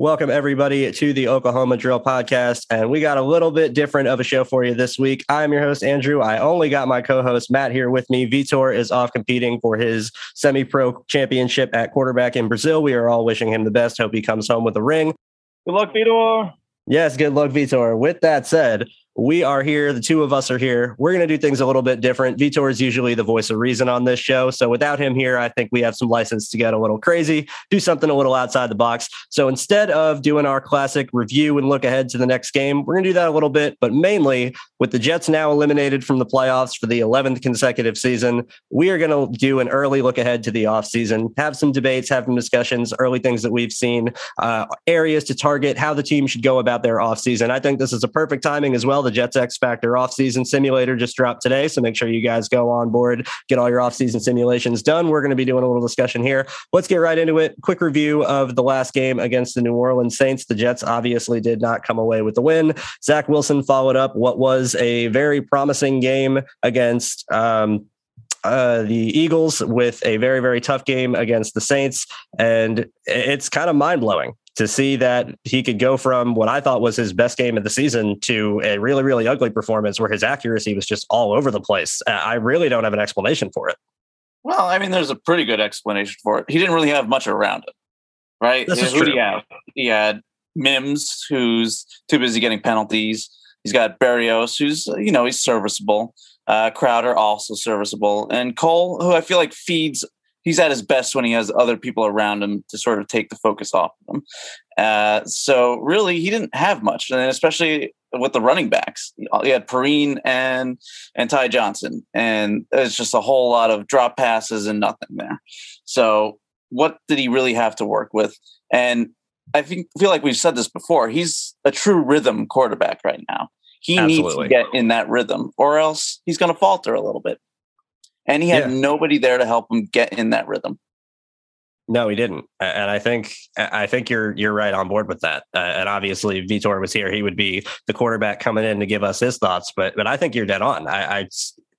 Welcome, everybody, to the Oklahoma Drill Podcast. And we got a little bit different of a show for you this week. I'm your host, Andrew. I only got my co host, Matt, here with me. Vitor is off competing for his semi pro championship at quarterback in Brazil. We are all wishing him the best. Hope he comes home with a ring. Good luck, Vitor. Yes, good luck, Vitor. With that said, we are here. The two of us are here. We're going to do things a little bit different. Vitor is usually the voice of reason on this show. So without him here, I think we have some license to get a little crazy, do something a little outside the box. So instead of doing our classic review and look ahead to the next game, we're going to do that a little bit. But mainly with the Jets now eliminated from the playoffs for the 11th consecutive season, we are going to do an early look ahead to the offseason, have some debates, have some discussions, early things that we've seen, uh, areas to target, how the team should go about their offseason. I think this is a perfect timing as well. Jets X Factor offseason simulator just dropped today. So make sure you guys go on board, get all your offseason simulations done. We're going to be doing a little discussion here. Let's get right into it. Quick review of the last game against the New Orleans Saints. The Jets obviously did not come away with the win. Zach Wilson followed up what was a very promising game against um, uh, the Eagles with a very, very tough game against the Saints. And it's kind of mind blowing to see that he could go from what I thought was his best game of the season to a really, really ugly performance where his accuracy was just all over the place. I really don't have an explanation for it. Well, I mean, there's a pretty good explanation for it. He didn't really have much around him, right? This is true. He had? he had Mims, who's too busy getting penalties. He's got Berrios, who's you know he's serviceable. Uh, Crowder also serviceable, and Cole, who I feel like feeds. He's at his best when he has other people around him to sort of take the focus off of him. Uh, so really, he didn't have much, and especially with the running backs, he had Perine and and Ty Johnson, and it's just a whole lot of drop passes and nothing there. So what did he really have to work with? And I think feel like we've said this before. He's a true rhythm quarterback right now. He needs to get in that rhythm, or else he's going to falter a little bit. And he had Yeah. nobody there to help him get in that rhythm. No, he didn't, and I think I think you're you're right on board with that. Uh, and obviously, Vitor was here; he would be the quarterback coming in to give us his thoughts. But but I think you're dead on. I, I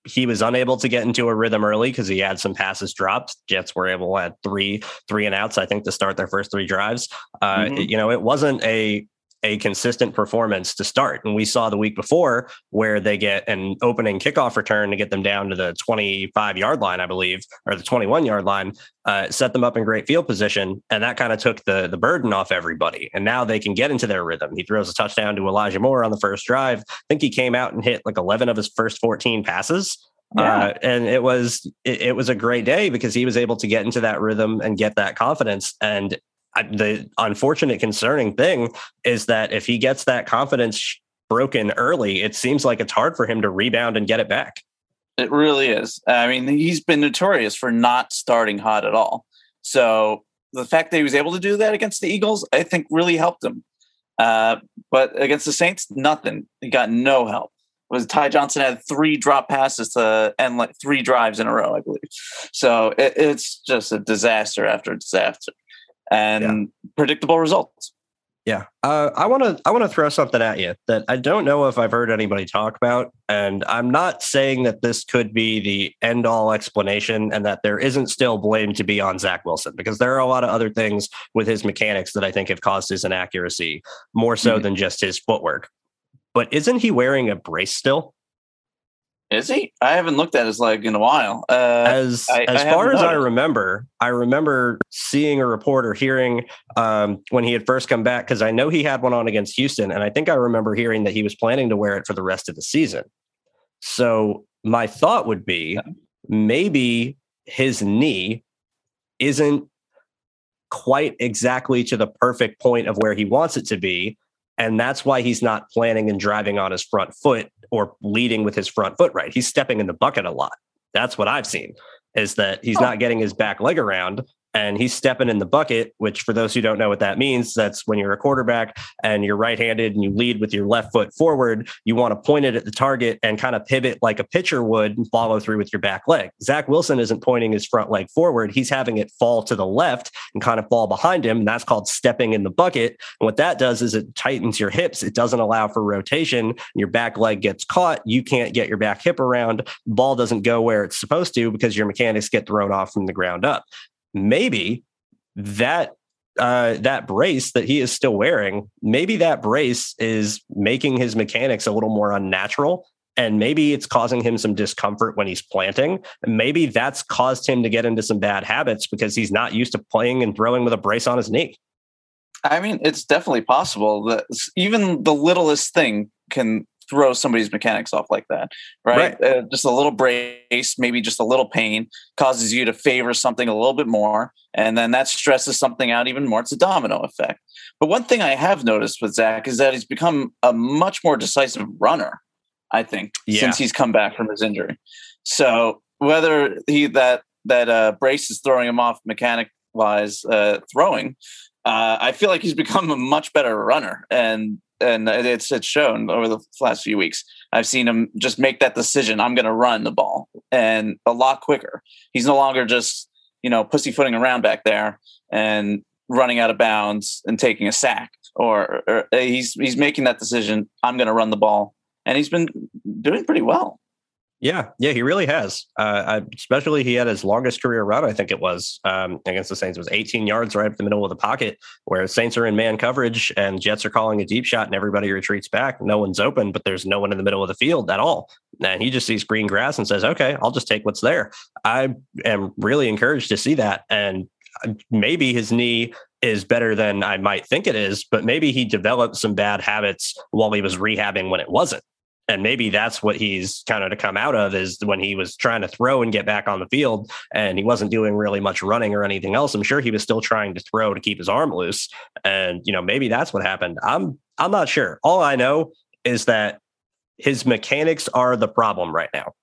he was unable to get into a rhythm early because he had some passes dropped. Jets were able to add three three and outs, I think, to start their first three drives. Uh, Mhm. you know, it wasn't a a consistent performance to start. And we saw the week before where they get an opening kickoff return to get them down to the 25 yard line, I believe, or the 21 yard line, uh, set them up in great field position. And that kind of took the, the burden off everybody. And now they can get into their rhythm. He throws a touchdown to Elijah Moore on the first drive. I think he came out and hit like 11 of his first 14 passes. Yeah. Uh, and it was it, it was a great day because he was able to get into that rhythm and get that confidence. And the unfortunate, concerning thing is that if he gets that confidence broken early, it seems like it's hard for him to rebound and get it back. It really is. I mean, he's been notorious for not starting hot at all. So the fact that he was able to do that against the Eagles, I think really helped him. Uh, but against the Saints, nothing. He got no help. was Ty Johnson had three drop passes to end like three drives in a row, I believe. So it, it's just a disaster after disaster, and yeah. predictable results. Yeah, uh, I want to I want to throw something at you that I don't know if I've heard anybody talk about, and I'm not saying that this could be the end all explanation, and that there isn't still blame to be on Zach Wilson because there are a lot of other things with his mechanics that I think have caused his inaccuracy more so mm-hmm. than just his footwork. But isn't he wearing a brace still? Is he? I haven't looked at his leg in a while. Uh, as I, as I far as I remember, I remember seeing a report or hearing um, when he had first come back because I know he had one on against Houston, and I think I remember hearing that he was planning to wear it for the rest of the season. So my thought would be maybe his knee isn't quite exactly to the perfect point of where he wants it to be and that's why he's not planning and driving on his front foot or leading with his front foot right. He's stepping in the bucket a lot. That's what I've seen is that he's oh. not getting his back leg around and he's stepping in the bucket, which for those who don't know what that means, that's when you're a quarterback and you're right handed and you lead with your left foot forward. You want to point it at the target and kind of pivot like a pitcher would and follow through with your back leg. Zach Wilson isn't pointing his front leg forward. He's having it fall to the left and kind of fall behind him. And that's called stepping in the bucket. And what that does is it tightens your hips. It doesn't allow for rotation. Your back leg gets caught. You can't get your back hip around. ball doesn't go where it's supposed to because your mechanics get thrown off from the ground up maybe that uh, that brace that he is still wearing, maybe that brace is making his mechanics a little more unnatural. And maybe it's causing him some discomfort when he's planting. Maybe that's caused him to get into some bad habits because he's not used to playing and throwing with a brace on his knee. I mean, it's definitely possible that even the littlest thing can throw somebody's mechanics off like that, right? right. Uh, just a little brace, maybe just a little pain causes you to favor something a little bit more. And then that stresses something out even more. It's a domino effect. But one thing I have noticed with Zach is that he's become a much more decisive runner, I think, yeah. since he's come back from his injury. So whether he that that uh, brace is throwing him off mechanic wise uh, throwing, uh, I feel like he's become a much better runner. And and it's it's shown over the last few weeks. I've seen him just make that decision. I'm going to run the ball, and a lot quicker. He's no longer just you know pussyfooting around back there and running out of bounds and taking a sack. Or, or uh, he's he's making that decision. I'm going to run the ball, and he's been doing pretty well. Yeah, yeah, he really has. Uh, especially he had his longest career run, I think it was um, against the Saints. It was 18 yards right up the middle of the pocket, where Saints are in man coverage and Jets are calling a deep shot, and everybody retreats back. No one's open, but there's no one in the middle of the field at all. And he just sees green grass and says, "Okay, I'll just take what's there." I am really encouraged to see that, and uh, maybe his knee is better than I might think it is, but maybe he developed some bad habits while he was rehabbing when it wasn't and maybe that's what he's kind of to come out of is when he was trying to throw and get back on the field and he wasn't doing really much running or anything else i'm sure he was still trying to throw to keep his arm loose. And you know maybe that's what happened. I'm i'm not sure. All i know is that his mechanics are the problem right now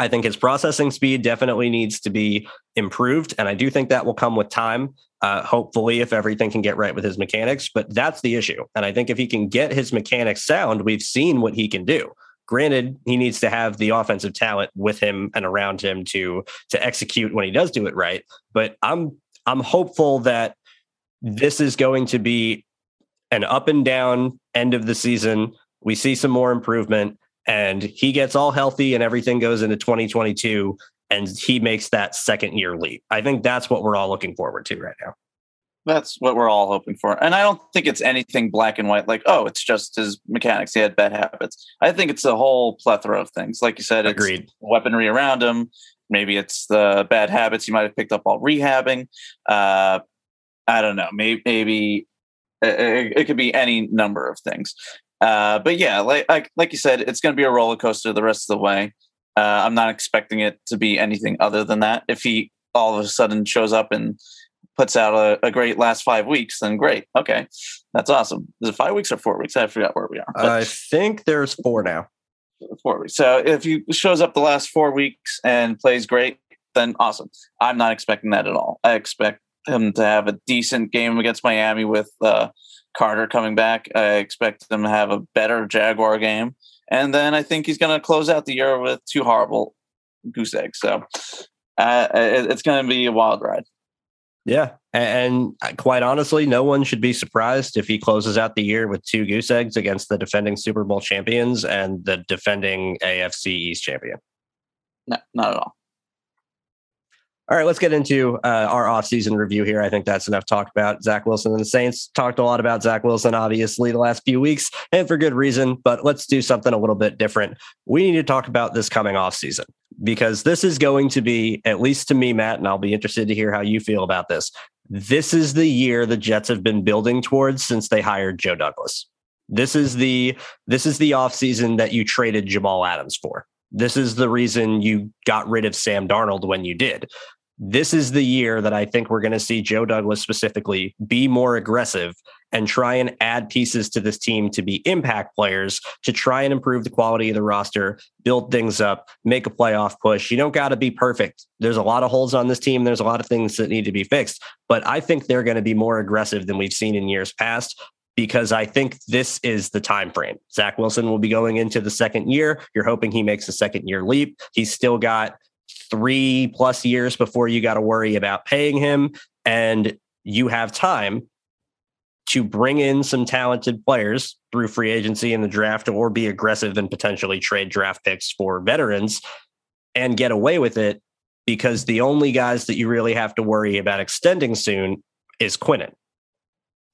I think his processing speed definitely needs to be improved. And I do think that will come with time, uh, hopefully, if everything can get right with his mechanics. But that's the issue. And I think if he can get his mechanics sound, we've seen what he can do. Granted, he needs to have the offensive talent with him and around him to to execute when he does do it right. But I'm I'm hopeful that this is going to be an up and down end of the season. We see some more improvement and he gets all healthy and everything goes into 2022 and he makes that second year leap. I think that's what we're all looking forward to right now. That's what we're all hoping for. And I don't think it's anything black and white like, oh, it's just his mechanics. He had bad habits. I think it's a whole plethora of things. Like you said, it's Agreed. weaponry around him. Maybe it's the bad habits he might have picked up while rehabbing. Uh, I don't know. Maybe, maybe it, it could be any number of things. Uh, but yeah, like, like like you said, it's going to be a roller coaster the rest of the way. Uh, I'm not expecting it to be anything other than that. If he all of a sudden shows up and puts out a, a great last five weeks, then great. Okay, that's awesome. Is it five weeks or four weeks? I forgot where we are. But I think there's four now. Four weeks. So if he shows up the last four weeks and plays great, then awesome. I'm not expecting that at all. I expect him to have a decent game against Miami with uh, Carter coming back. I expect them to have a better Jaguar game and then I think he's going to close out the year with two horrible goose eggs. So uh, it's going to be a wild ride. Yeah. And quite honestly, no one should be surprised if he closes out the year with two goose eggs against the defending Super Bowl champions and the defending AFC East champion. No, not at all. All right, let's get into uh, our offseason review here. I think that's enough talk about Zach Wilson and the Saints. Talked a lot about Zach Wilson, obviously, the last few weeks, and for good reason, but let's do something a little bit different. We need to talk about this coming offseason because this is going to be, at least to me, Matt, and I'll be interested to hear how you feel about this. This is the year the Jets have been building towards since they hired Joe Douglas. This is the this is the offseason that you traded Jamal Adams for. This is the reason you got rid of Sam Darnold when you did this is the year that I think we're going to see Joe Douglas specifically be more aggressive and try and add pieces to this team to be impact players to try and improve the quality of the roster, build things up, make a playoff push. You don't got to be perfect. There's a lot of holes on this team. There's a lot of things that need to be fixed, but I think they're going to be more aggressive than we've seen in years past because I think this is the time frame. Zach Wilson will be going into the second year. You're hoping he makes a second year leap. He's still got three plus years before you got to worry about paying him. And you have time to bring in some talented players through free agency in the draft or be aggressive and potentially trade draft picks for veterans and get away with it because the only guys that you really have to worry about extending soon is Quinnen.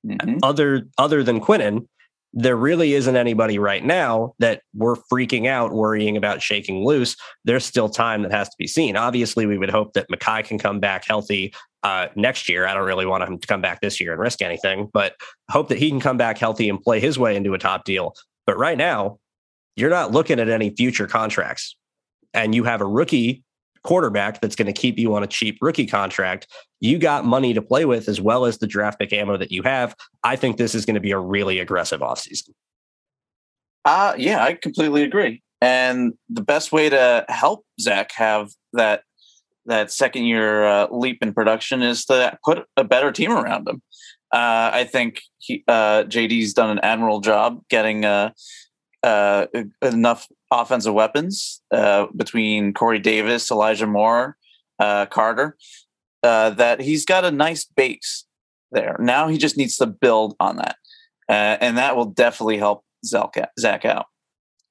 Mm-hmm. Other other than Quinnen, there really isn't anybody right now that we're freaking out worrying about shaking loose. There's still time that has to be seen. Obviously, we would hope that Mekhi can come back healthy uh, next year. I don't really want him to come back this year and risk anything, but hope that he can come back healthy and play his way into a top deal. But right now, you're not looking at any future contracts. And you have a rookie quarterback that's going to keep you on a cheap rookie contract. You got money to play with as well as the draft pick ammo that you have. I think this is going to be a really aggressive offseason. Uh, yeah, I completely agree. And the best way to help Zach have that that second year uh, leap in production is to put a better team around him. Uh, I think he, uh, JD's done an admirable job getting uh, uh, enough offensive weapons uh, between Corey Davis, Elijah Moore, uh, Carter, uh, that he's got a nice base there. Now he just needs to build on that. Uh, and that will definitely help Zach out.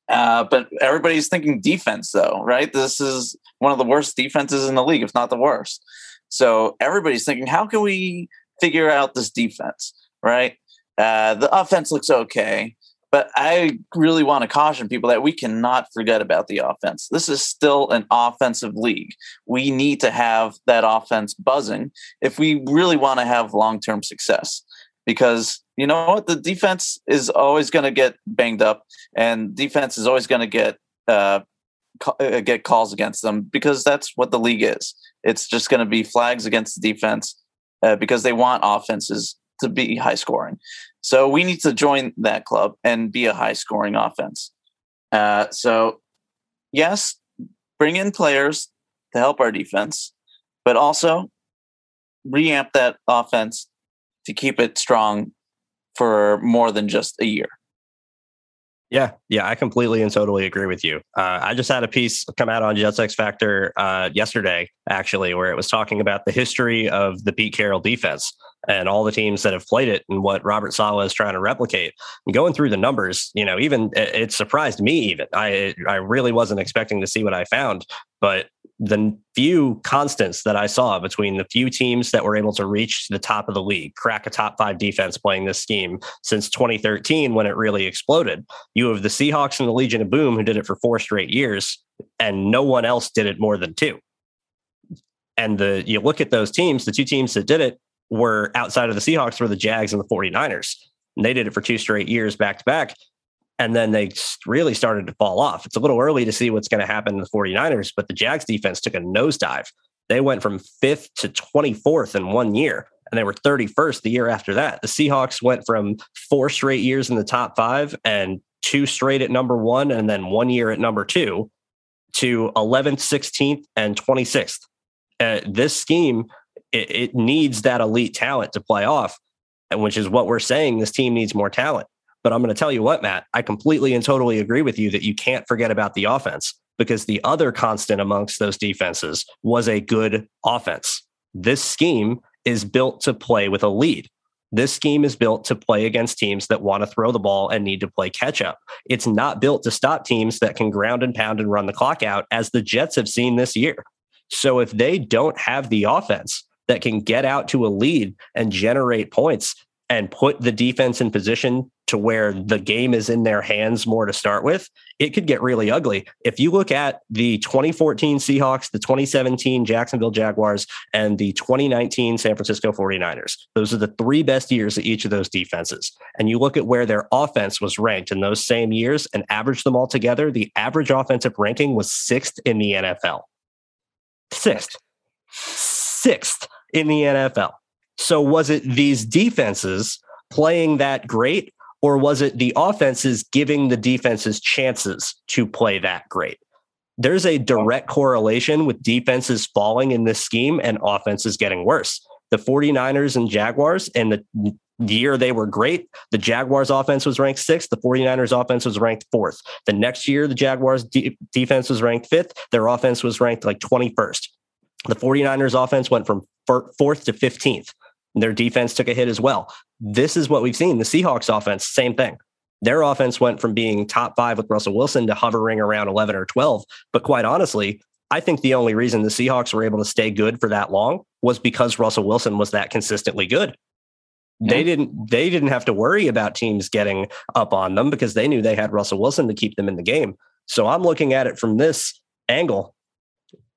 Uh, but everybody's thinking defense, though, right? This is one of the worst defenses in the league, if not the worst. So everybody's thinking, how can we figure out this defense, right? the offense looks okay but I really want to caution people that we cannot forget about the offense. This is still an offensive league. We need to have that offense buzzing if we really want to have long term success. Because you know what? The defense is always going to get banged up, and defense is always going to get uh, uh, get calls against them because that's what the league is. It's just going to be flags against the defense uh, because they want offenses to be high scoring. So we need to join that club and be a high scoring offense. Uh, so, yes, bring in players to help our defense, but also reamp that offense to keep it strong for more than just a year. Yeah, yeah, I completely and totally agree with you. Uh, I just had a piece come out on Jets X Factor uh, yesterday, actually, where it was talking about the history of the Pete Carroll defense and all the teams that have played it and what Robert Saleh is trying to replicate. And going through the numbers, you know, even it, it surprised me. Even I, I really wasn't expecting to see what I found, but the few constants that I saw between the few teams that were able to reach the top of the league, crack a top five defense playing this scheme since 2013 when it really exploded. You have the Seahawks and the Legion of Boom who did it for four straight years, and no one else did it more than two. And the you look at those teams, the two teams that did it were outside of the Seahawks were the Jags and the 49ers. And they did it for two straight years back to back. And then they really started to fall off. It's a little early to see what's going to happen in the 49ers, but the Jags defense took a nosedive. They went from fifth to 24th in one year, and they were 31st the year after that. The Seahawks went from four straight years in the top five and two straight at number one, and then one year at number two to 11th, 16th, and 26th. Uh, this scheme it, it needs that elite talent to play off, and which is what we're saying. This team needs more talent. But I'm going to tell you what, Matt, I completely and totally agree with you that you can't forget about the offense because the other constant amongst those defenses was a good offense. This scheme is built to play with a lead. This scheme is built to play against teams that want to throw the ball and need to play catch up. It's not built to stop teams that can ground and pound and run the clock out, as the Jets have seen this year. So if they don't have the offense that can get out to a lead and generate points, and put the defense in position to where the game is in their hands more to start with, it could get really ugly. If you look at the 2014 Seahawks, the 2017 Jacksonville Jaguars, and the 2019 San Francisco 49ers, those are the three best years of each of those defenses. And you look at where their offense was ranked in those same years and average them all together, the average offensive ranking was sixth in the NFL. Sixth. Sixth in the NFL. So was it these defenses playing that great, or was it the offenses giving the defenses chances to play that great? There's a direct correlation with defenses falling in this scheme and offenses getting worse. The 49ers and Jaguars and the year they were great, the Jaguars offense was ranked sixth, the 49ers offense was ranked fourth. The next year, the Jaguars de- defense was ranked fifth, their offense was ranked like 21st. The 49ers offense went from fourth to 15th. Their defense took a hit as well. This is what we've seen. The Seahawks offense, same thing. Their offense went from being top five with Russell Wilson to hovering around 11 or 12. But quite honestly, I think the only reason the Seahawks were able to stay good for that long was because Russell Wilson was that consistently good. Yeah. They didn't they didn't have to worry about teams getting up on them because they knew they had Russell Wilson to keep them in the game. So I'm looking at it from this angle.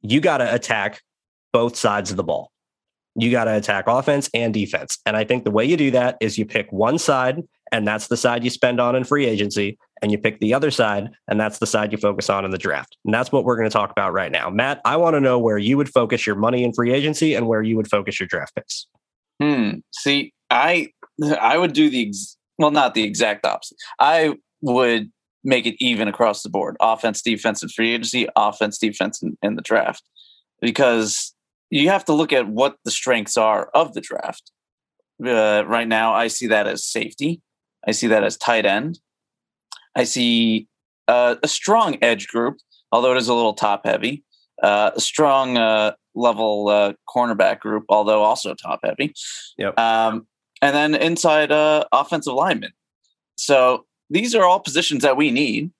You got to attack both sides of the ball you got to attack offense and defense. And I think the way you do that is you pick one side, and that's the side you spend on in free agency, and you pick the other side, and that's the side you focus on in the draft. And that's what we're going to talk about right now. Matt, I want to know where you would focus your money in free agency and where you would focus your draft picks. Hmm. See, I I would do the ex- well, not the exact opposite. I would make it even across the board: offense, defense, and free agency, offense, defense, and, and the draft, because you have to look at what the strengths are of the draft. Uh, right now, I see that as safety. I see that as tight end. I see uh, a strong edge group, although it is a little top heavy. Uh, a strong uh, level uh, cornerback group, although also top heavy. Yep. Um, and then inside uh, offensive linemen. So these are all positions that we need.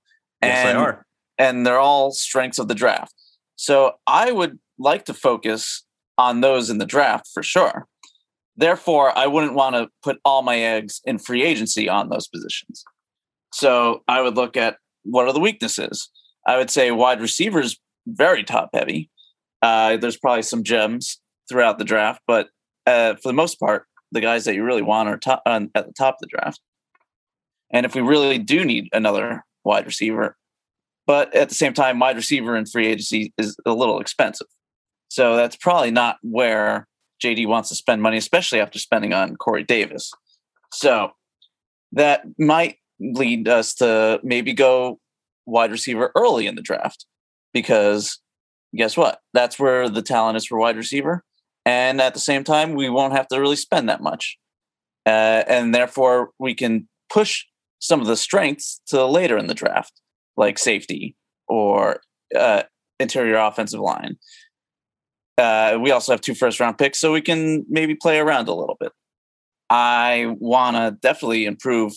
Yes, they are. And they're all strengths of the draft. So I would like to focus on those in the draft for sure. Therefore, I wouldn't want to put all my eggs in free agency on those positions. So I would look at what are the weaknesses. I would say wide receivers very top heavy. Uh, there's probably some gems throughout the draft, but uh, for the most part, the guys that you really want are top, uh, at the top of the draft. And if we really do need another wide receiver, but at the same time, wide receiver in free agency is a little expensive. So that's probably not where JD wants to spend money, especially after spending on Corey Davis. So that might lead us to maybe go wide receiver early in the draft because guess what? That's where the talent is for wide receiver. And at the same time, we won't have to really spend that much. Uh, and therefore, we can push some of the strengths to later in the draft, like safety or uh, interior offensive line. Uh, we also have two first round picks, so we can maybe play around a little bit. I want to definitely improve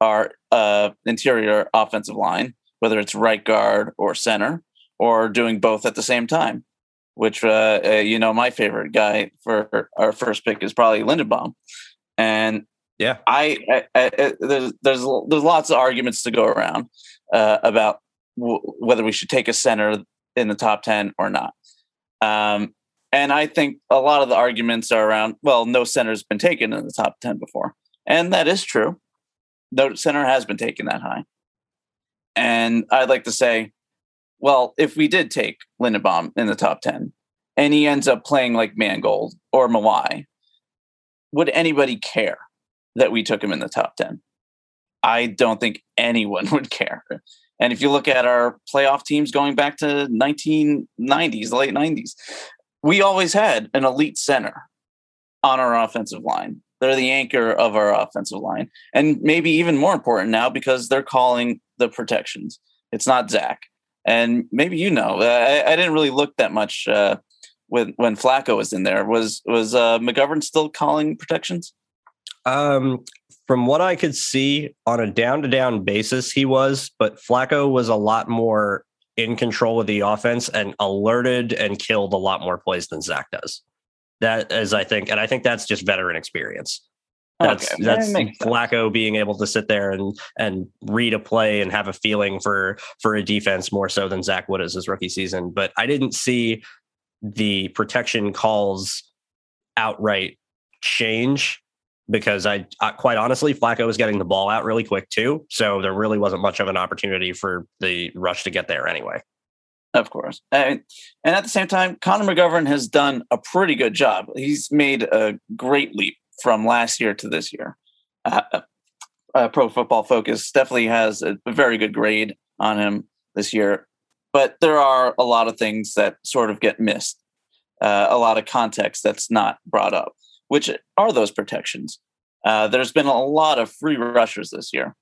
our uh, interior offensive line, whether it's right guard or center, or doing both at the same time. Which uh, uh, you know, my favorite guy for our first pick is probably Linderbaum, and yeah, I, I, I there's there's there's lots of arguments to go around uh, about w- whether we should take a center in the top ten or not. Um, and I think a lot of the arguments are around, well, no center's been taken in the top 10 before. And that is true. No center has been taken that high. And I'd like to say, well, if we did take Linderbaum in the top 10 and he ends up playing like Mangold or Mawae, would anybody care that we took him in the top 10? I don't think anyone would care. And if you look at our playoff teams going back to 1990s, late 90s, we always had an elite center on our offensive line. They're the anchor of our offensive line. And maybe even more important now because they're calling the protections. It's not Zach. And maybe you know, I, I didn't really look that much uh, when when Flacco was in there. Was was uh, McGovern still calling protections? Um, from what I could see on a down to down basis, he was, but Flacco was a lot more in control of the offense and alerted and killed a lot more plays than Zach does. That is, I think, and I think that's just veteran experience. That's okay. that's that Flacco being able to sit there and and read a play and have a feeling for for a defense more so than Zach would as his rookie season. But I didn't see the protection calls outright change because I, I, quite honestly Flacco was getting the ball out really quick too, so there really wasn't much of an opportunity for the rush to get there anyway. Of course, and, and at the same time, Connor McGovern has done a pretty good job. He's made a great leap from last year to this year. Uh, uh, uh Pro Football Focus definitely has a, a very good grade on him this year, but there are a lot of things that sort of get missed. Uh, a lot of context that's not brought up which are those protections. Uh, there's been a lot of free rushers this year,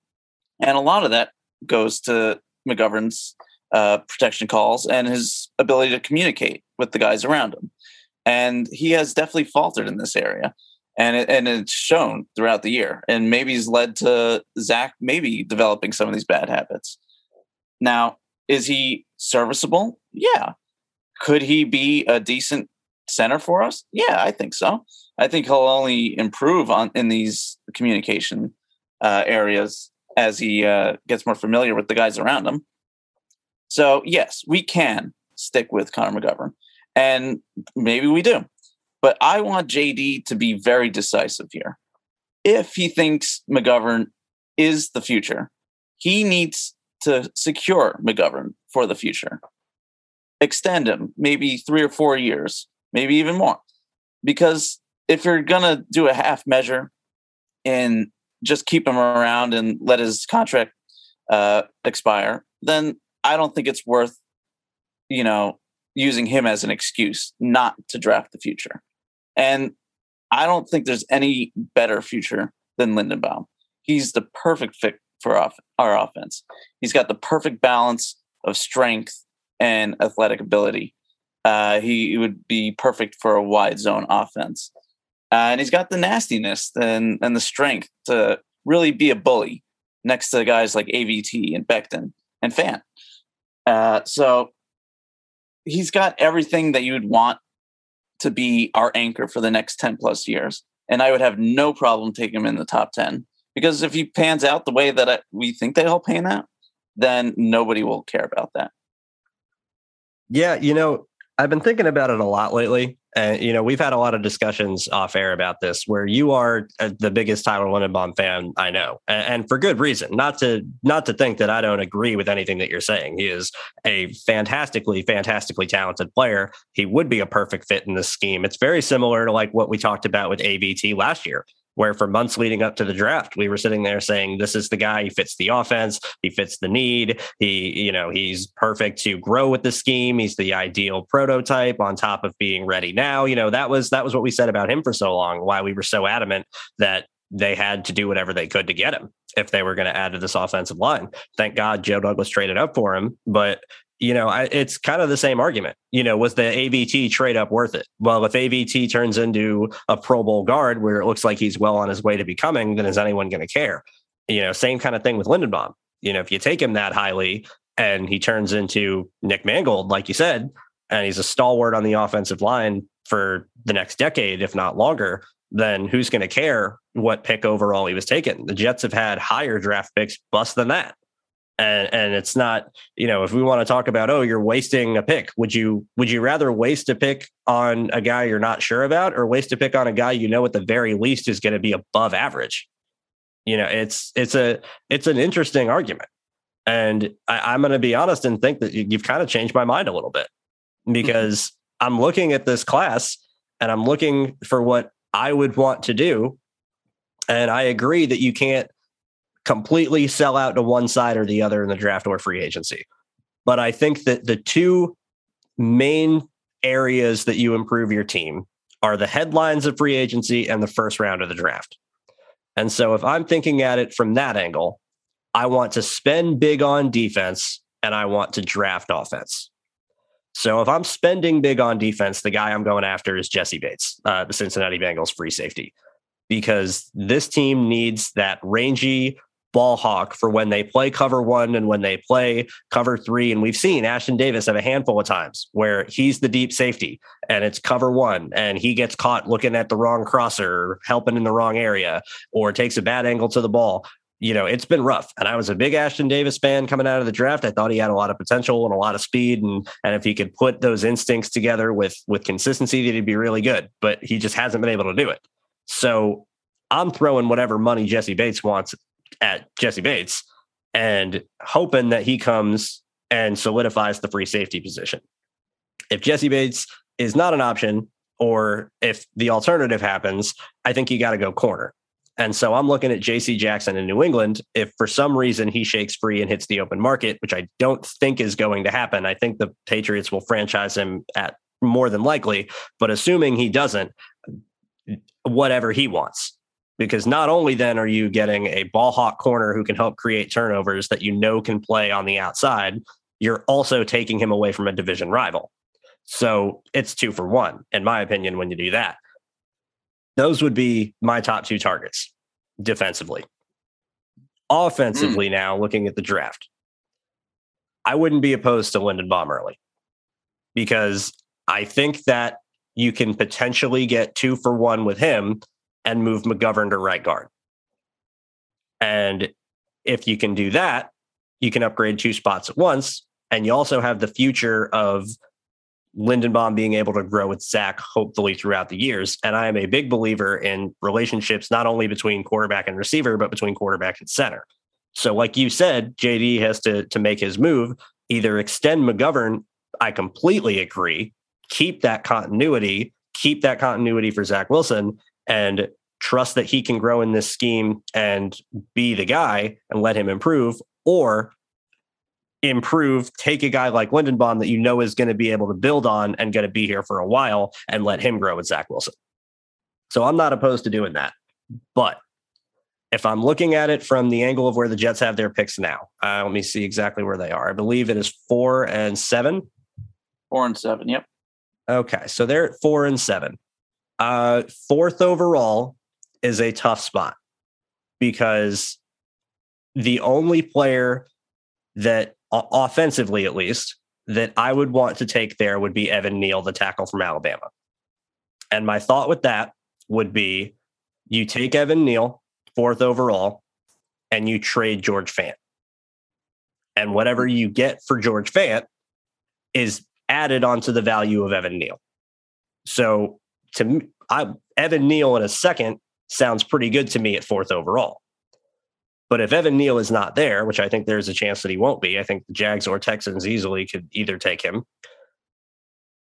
and a lot of that goes to McGovern's uh, protection calls and his ability to communicate with the guys around him. And he has definitely faltered in this area, and it, and it's shown throughout the year. And maybe he's led to Zach maybe developing some of these bad habits. Now, is he serviceable? Yeah. Could he be a decent center for us? Yeah, I think so. I think he'll only improve on in these communication uh, areas as he uh, gets more familiar with the guys around him. So yes, we can stick with Connor McGovern, and maybe we do. But I want JD to be very decisive here. If he thinks McGovern is the future, he needs to secure McGovern for the future. Extend him maybe three or four years maybe even more. Because if you're going to do a half measure and just keep him around and let his contract uh, expire, then I don't think it's worth, you know, using him as an excuse not to draft the future. And I don't think there's any better future than Linderbaum. He's the perfect fit for off- our offense. He's got the perfect balance of strength and athletic ability uh, he would be perfect for a wide zone offense. Uh, and he's got the nastiness and, and the strength to really be a bully next to guys like AVT and Becton and Fant. Uh, so he's got everything that you would want to be our anchor for the next 10 plus years. And I would have no problem taking him in the top 10 because if he pans out the way that I, we think that he'll pan out, then nobody will care about that. Yeah, you know, I've been thinking about it a lot lately. And, you know, we've had a lot of discussions off air about this where you are uh, the biggest Tyler Linderbaum fan I know. And, and, for good reason. Not to not to think that I don't agree with anything that you're saying. He is a fantastically, fantastically talented player. He would be a perfect fit in this scheme. It's very similar to like what we talked about with AVT last year where for months leading up to the draft, we were sitting there saying, this is the guy, he fits the offense, he fits the need. He, you know, he's perfect to grow with the scheme. He's the ideal prototype on top of being ready now. You know, that was that was what we said about him for so long, why we were so adamant that they had to do whatever they could to get him if they were going to add to this offensive line. Thank God Joe Douglas traded up for him, but you know, I, it's kind of the same argument. You know, was the AVT trade up worth it? Well, if AVT turns into a Pro Bowl guard where it looks like he's well on his way to becoming, then is anyone going to care? You know, same kind of thing with Linderbaum. You know, if you take him that highly and he turns into Nick Mangold, like you said, and he's a stalwart on the offensive line for the next decade, if not longer, then who's going to care what pick overall he was taken? The Jets have had higher draft picks bust than that and and it's not you know if we want to talk about oh you're wasting a pick would you would you rather waste a pick on a guy you're not sure about or waste a pick on a guy you know at the very least is going to be above average? You know it's it's a it's an interesting argument. And I, i'm going to be honest and think that you've kind of changed my mind a little bit because mm-hmm. i'm looking at this class and i'm looking for what i would want to do. And i agree that you can't completely sell out to one side or the other in the draft or free agency. But I think that the two main areas that you improve your team are the headlines of free agency and the first round of the draft. And so if I'm thinking at it from that angle, I want to spend big on defense and I want to draft offense. So if I'm spending big on defense, the guy I'm going after is Jessie Bates, uh, the Cincinnati Bengals free safety, because this team needs that rangy ball hawk for when they play cover one and when they play cover three. And we've seen Ashtyn Davis have a handful of times where he's the deep safety and it's cover one and he gets caught looking at the wrong crosser, helping in the wrong area, or takes a bad angle to the ball you know, it's been rough. And I was a big Ashtyn Davis fan coming out of the draft. I thought he had a lot of potential and a lot of speed. And and if he could put those instincts together with with consistency, that he'd be really good. But he just hasn't been able to do it. So I'm throwing whatever money Jessie Bates wants at Jessie Bates and hoping that he comes and solidifies the free safety position. If Jessie Bates is not an option, or if the alternative happens, I think you got to go corner. And so I'm looking at JC Jackson in New England. If for some reason he shakes free and hits the open market, which I don't think is going to happen, I think the Patriots will franchise him at more than likely. But assuming he doesn't, whatever he wants. Because not only then are you getting a ball hawk corner who can help create turnovers that you know can play on the outside, you're also taking him away from a division rival. So it's two for one, in my opinion, when you do that. Those would be my top two targets defensively. Offensively, mm. now looking at the draft, I wouldn't be opposed to Linderbaum early because I think that you can potentially get two for one with him and move McGovern to right guard. And if you can do that, you can upgrade two spots at once. And you also have the future of Linderbaum being able to grow with Zach, hopefully throughout the years. And I am a big believer in relationships, not only between quarterback and receiver, but between quarterback and center. So, like you said, JD has to, to make his move, either extend McGovern. I completely agree. Keep that continuity, keep that continuity for Zach Wilson, and trust that he can grow in this scheme and be the guy and let him improve, or improve, take a guy like Linderbaum that you know is going to be able to build on and going to be here for a while and let him grow with Zach Wilson. So I'm not opposed to doing that. But if I'm looking at it from the angle of where the Jets have their picks now, uh, let me see exactly where they are. I believe it is four and seven. Four and seven. Yep. Okay. So they're at four and seven. Uh, fourth overall is a tough spot because the only player that offensively at least, that I would want to take there would be Evan Neal, the tackle from Alabama. And my thought with that would be you take Evan Neal, fourth overall, and you trade George Fant. And whatever you get for George Fant is added onto the value of Evan Neal. So to me, I, Evan Neal in a second sounds pretty good to me at fourth overall. But if Evan Neal is not there, which I think there's a chance that he won't be, I think the Jags or Texans easily could either take him.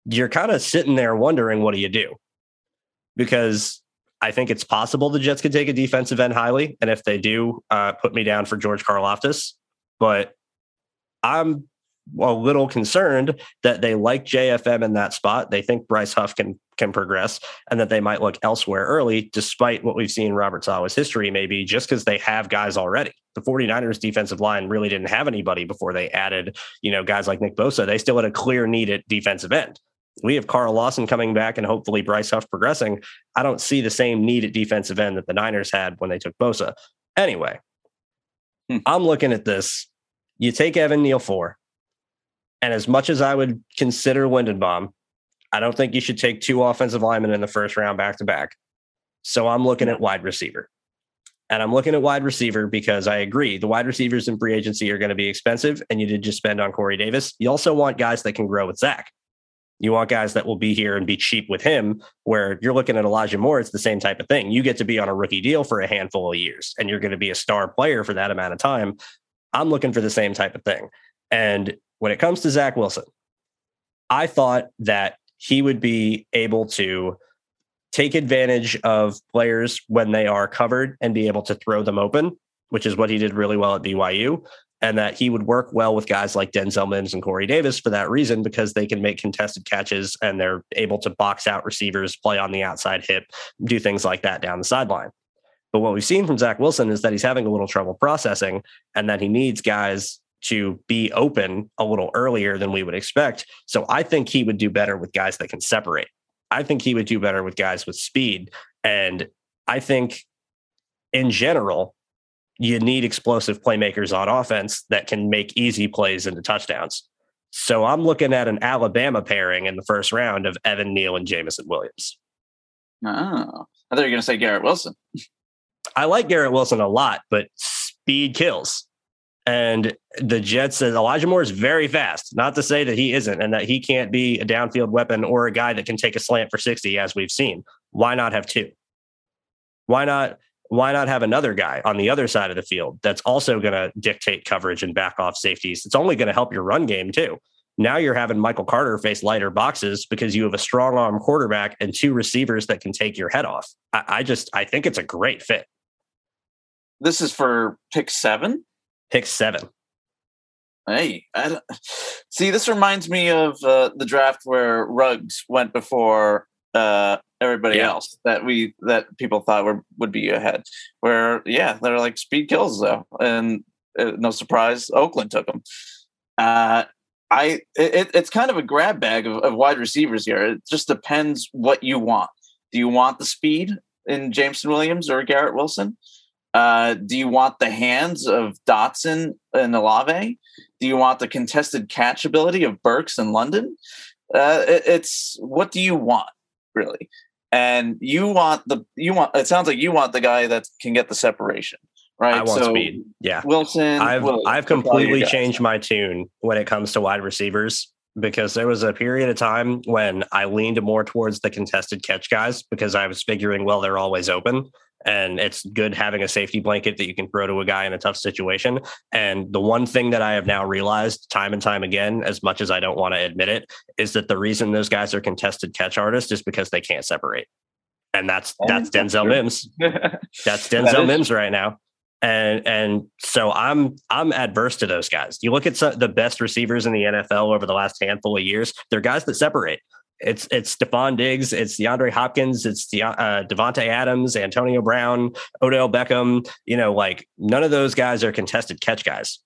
You're kind of sitting there wondering, what do you do? Because I think it's possible the Jets could take a defensive end highly. And if they do, uh, put me down for George Karlaftis. But I'm a little concerned that they like JFM in that spot. They think Bryce Huff can can progress and that they might look elsewhere early, despite what we've seen Robert Saleh's history, maybe just because they have guys already. The 49ers defensive line really didn't have anybody before they added, you know, guys like Nick Bosa. They still had a clear need at defensive end. We have Carl Lawson coming back and hopefully Bryce Huff progressing. I don't see the same need at defensive end that the Niners had when they took Bosa. Anyway, hmm. I'm looking at this. You take Evan Neal four. And as much as I would consider Linderbaum, I don't think you should take two offensive linemen in the first round back to back. So I'm looking at wide receiver. And I'm looking at wide receiver because I agree the wide receivers in free agency are going to be expensive, and you did just spend on Corey Davis. You also want guys that can grow with Zach. You want guys that will be here and be cheap with him, where you're looking at Elijah Moore, it's the same type of thing. You get to be on a rookie deal for a handful of years, and you're going to be a star player for that amount of time. I'm looking for the same type of thing. And when it comes to Zach Wilson, I thought that he would be able to take advantage of players when they are covered and be able to throw them open, which is what he did really well at BYU. and that he would work well with guys like Denzel Mims and Corey Davis for that reason, because they can make contested catches and they're able to box out receivers, play on the outside hip, do things like that down the sideline. But what we've seen from Zach Wilson is that he's having a little trouble processing and that he needs guys to be open a little earlier than we would expect. So I think he would do better with guys that can separate. I think he would do better with guys with speed. And I think in general, you need explosive playmakers on offense that can make easy plays into touchdowns. So I'm looking at an Alabama pairing in the first round of Evan Neal and Jameson Williams. Oh, I thought you were going to say Garrett Wilson. I like Garrett Wilson a lot, but speed kills. And the Jets says Elijah Moore is very fast. Not to say that he isn't and that he can't be a downfield weapon or a guy that can take a slant for 60, as we've seen. Why not have two? Why not? Why not have another guy on the other side of the field that's also going to dictate coverage and back off safeties? It's only going to help your run game too. Now you're having Michael Carter face lighter boxes because you have a strong arm quarterback and two receivers that can take your head off. I, I just I think it's a great fit. This is for pick seven. Pick seven. Hey, see, this reminds me of uh, the draft where Ruggs went before uh, everybody yeah. else that we that people thought were would be ahead. Where yeah, they're like speed kills though, and uh, no surprise, Oakland took them. Uh, I it, it's kind of a grab bag of, of wide receivers here. It just depends what you want. Do you want the speed in Jameson Williams or Garrett Wilson? Uh, do you want the hands of Dotson and Olave? Do you want the contested catch ability of Burks and London? Uh, it, it's what do you want really? And you want the you want it sounds like you want the guy that can get the separation, right? I want so speed. Yeah, Wilson. I've Williams, I've completely changed my tune when it comes to wide receivers because there was a period of time when I leaned more towards the contested catch guys because I was figuring, well, they're always open and it's good having a safety blanket that you can throw to a guy in a tough situation. And the one thing that I have now realized time and time again, as much as I don't want to admit it, is that the reason those guys are contested catch artists is because they can't separate. And that's that's Denzel Mims. that's Denzel that Mims right now. And and so I'm I'm adverse to those guys. You look at some, the best receivers in the NFL over the last handful of years; they're guys that separate. It's it's Stefon Diggs, it's DeAndre Hopkins, it's De- uh, Davante Adams, Antonio Brown, Odell Beckham. You know, like none of those guys are contested catch guys.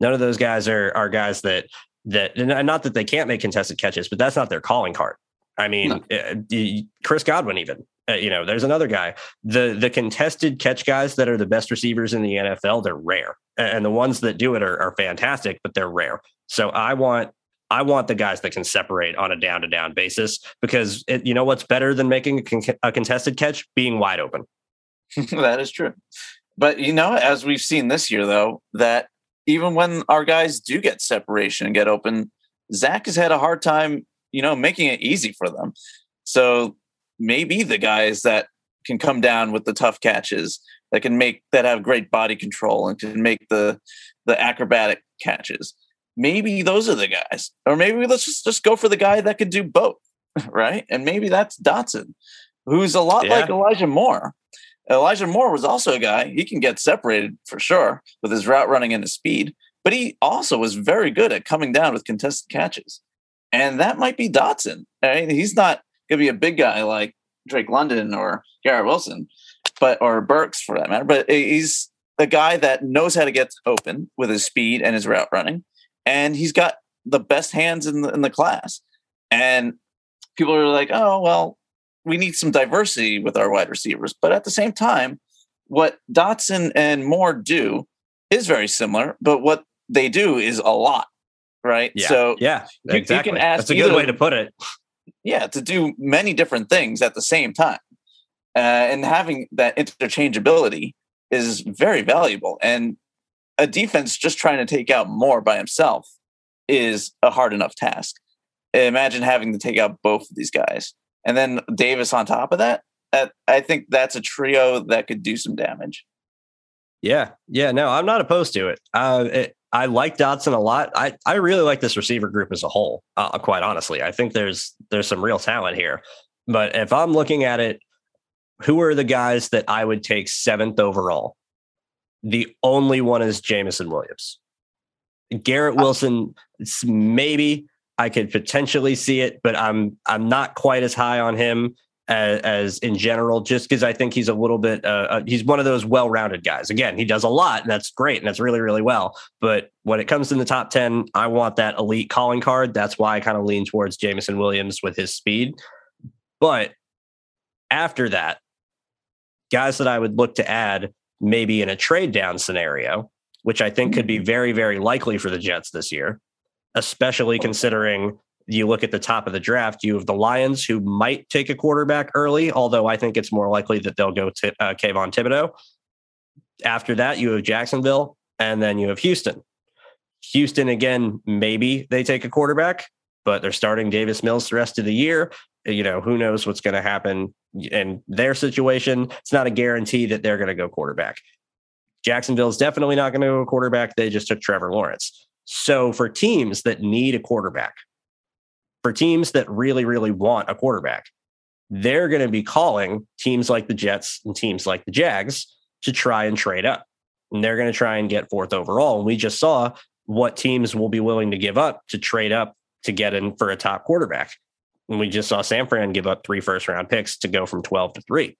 None of those guys are are guys that that and not that they can't make contested catches, but that's not their calling card. I mean, no. uh, Chris Godwin even. Uh, you know, there's another guy. The the contested catch guys that are the best receivers in the NFL, they're rare, and the ones that do it are, are fantastic, but they're rare. So I want I want the guys that can separate on a down to down basis because it, you know what's better than making a, con- a contested catch? Being wide open. that is true. But you know, as we've seen this year, though, that even when our guys do get separation and get open, Zach has had a hard time, you know, making it easy for them. So maybe the guys that can come down with the tough catches that can make that have great body control and can make the the acrobatic catches maybe those are the guys. Or maybe let's just, just go for the guy that could do both, right? And maybe that's Dotson, who's a lot yeah. like Elijah Moore. Elijah Moore was also a guy, he can get separated for sure with his route running and his speed, but he also was very good at coming down with contested catches. And that might be Dotson. Right? He's not going to be a big guy like Drake London or Garrett Wilson, but or Burks for that matter. But he's a guy that knows how to get open with his speed and his route running and he's got the best hands in the, in the class. And people are like, oh, well, we need some diversity with our wide receivers. But at the same time, what Dotson and Moore do is very similar, but what they do is a lot, right? Yeah. So yeah, you, exactly. You can ask That's a good way to put it. Yeah, to do many different things at the same time, uh, and having that interchangeability is very valuable. And a defense just trying to take out Moore by himself is a hard enough task. Imagine having to take out both of these guys. And then Davis on top of that. I think that's a trio that could do some damage. Yeah. Yeah. No, I'm not opposed to it. Uh, it I like Dotson a lot. I, I really like this receiver group as a whole, uh, quite honestly. I think there's there's some real talent here. But if I'm looking at it, who are the guys that I would take seventh overall? The only one is Jameson Williams. Garrett Wilson, maybe I could potentially see it, but I'm I'm not quite as high on him as, as in general, just because I think he's a little bit uh, uh, he's one of those well-rounded guys. Again, he does a lot, and that's great, and that's really really well. But when it comes to the top ten, I want that elite calling card. That's why I kind of lean towards Jameson Williams with his speed. But after that, guys that I would look to add maybe in a trade down scenario, which I think could be mm. very very likely for the Jets this year, especially considering you look at the top of the draft, you have the Lions who might take a quarterback early, although I think it's more likely that they'll go to uh, Kayvon Thibodeaux. After that, you have Jacksonville, and then you have Houston. Houston, again, maybe they take a quarterback, but they're starting Davis Mills the rest of the year. You know, who knows what's going to happen in their situation. It's not a guarantee that they're going to go quarterback. Jacksonville is definitely not going to go quarterback. They just took Trevor Lawrence. So for teams that need a quarterback, for teams that really, really want a quarterback, they're going to be calling teams like the Jets and teams like the Jags to try and trade up. And they're going to try and get fourth overall. And we just saw what teams will be willing to give up to trade up to get in for a top quarterback. We just saw San Fran give up three first round picks to go from 12 to three.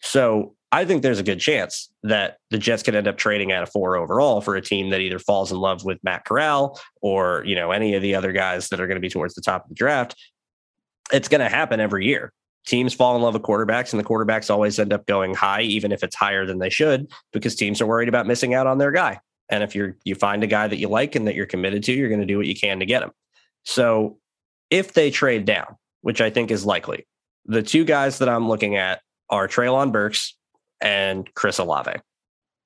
So I think there's a good chance that the Jets could end up trading at a four overall for a team that either falls in love with Matt Corral or, you know, any of the other guys that are going to be towards the top of the draft. It's going to happen every year. Teams fall in love with quarterbacks, and the quarterbacks always end up going high, even if it's higher than they should, because teams are worried about missing out on their guy. And if you're you find a guy that you like and that you're committed to, you're going to do what you can to get him. So if they trade down, which I think is likely, the two guys that I'm looking at are Treylon Burks and Chris Olave.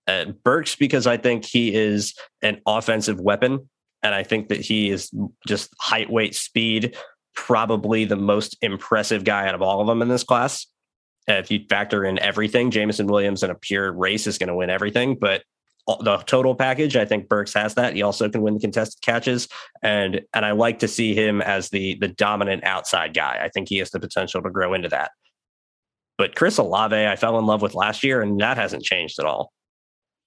And Burks, because I think he is an offensive weapon. And I think that he is just height, weight, speed, probably the most impressive guy out of all of them in this class. If you factor in everything, Jameson Williams in a pure race is going to win everything. But the total package, I think Burks has that. He also can win the contested catches, and and I like to see him as the the dominant outside guy. I think he has the potential to grow into that. But Chris Olave, I fell in love with last year, and that hasn't changed at all.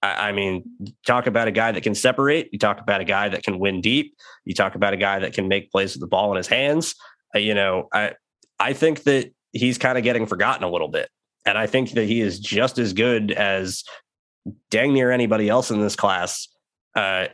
I, I mean, talk about a guy that can separate. You talk about a guy that can win deep. You talk about a guy that can make plays with the ball in his hands. Uh, you know, I I think that he's kind of getting forgotten a little bit. And I think that he is just as good as dang near anybody else in this class uh,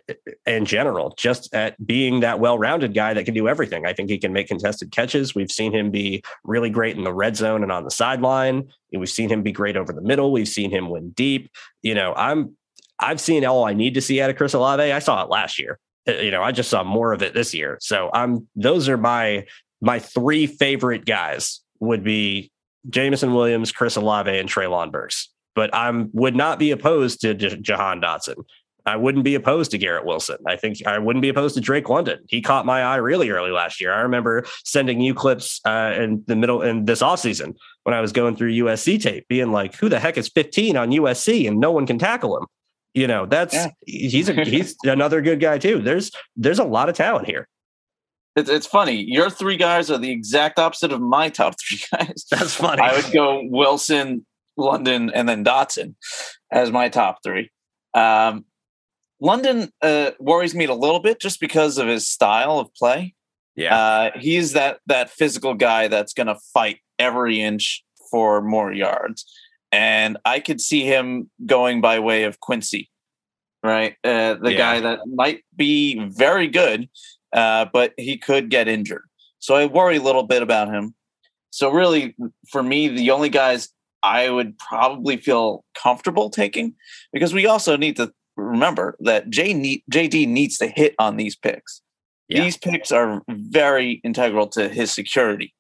in general, just at being that well-rounded guy that can do everything. I think he can make contested catches. We've seen him be really great in the red zone and on the sideline. We've seen him be great over the middle. We've seen him win deep. You know, I'm I've seen all I need to see out of Chris Olave. I saw it last year. Uh, you know, I just saw more of it this year. So I'm those are my my three favorite guys would be Jameson Williams, Chris Olave, and Treylon Burks. But I'm would not be opposed to J- Jahan Dotson. I wouldn't be opposed to Garrett Wilson. I think I wouldn't be opposed to Drake London. He caught my eye really early last year. I remember sending you clips uh, in the middle in this offseason when I was going through USC tape, being like, who the heck is 15 on USC and no one can tackle him? You know, that's yeah. he's a he's another good guy too. There's there's a lot of talent here. It's, it's funny. Your three guys are the exact opposite of my top three guys. That's funny. I would go Wilson, London, and then Dotson as my top three. Um, London uh, worries me a little bit just because of his style of play. Yeah, uh, he's that that physical guy that's going to fight every inch for more yards, and I could see him going by way of Quincy, right? Uh, the yeah. guy that might be very good, uh, but he could get injured. So I worry a little bit about him. So really, for me, the only guys I would probably feel comfortable taking because we also need to remember that J need, JD needs to hit on these picks. Yeah. These picks are very integral to his security